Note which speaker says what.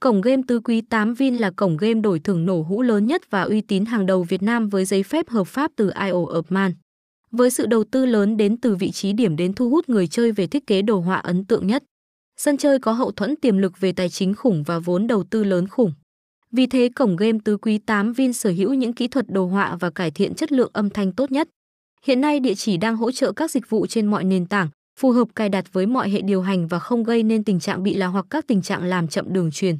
Speaker 1: Cổng game tứ quý 8 Vin là cổng game đổi thưởng nổ hũ lớn nhất và uy tín hàng đầu Việt Nam với giấy phép hợp pháp từ IO of Man. Với sự đầu tư lớn đến từ vị trí điểm đến thu hút người chơi về thiết kế đồ họa ấn tượng nhất. Sân chơi có hậu thuẫn tiềm lực về tài chính khủng và vốn đầu tư lớn khủng. Vì thế cổng game tứ quý 8 Vin sở hữu những kỹ thuật đồ họa và cải thiện chất lượng âm thanh tốt nhất. Hiện nay địa chỉ đang hỗ trợ các dịch vụ trên mọi nền tảng, phù hợp cài đặt với mọi hệ điều hành và không gây nên tình trạng bị là hoặc các tình trạng làm chậm đường truyền.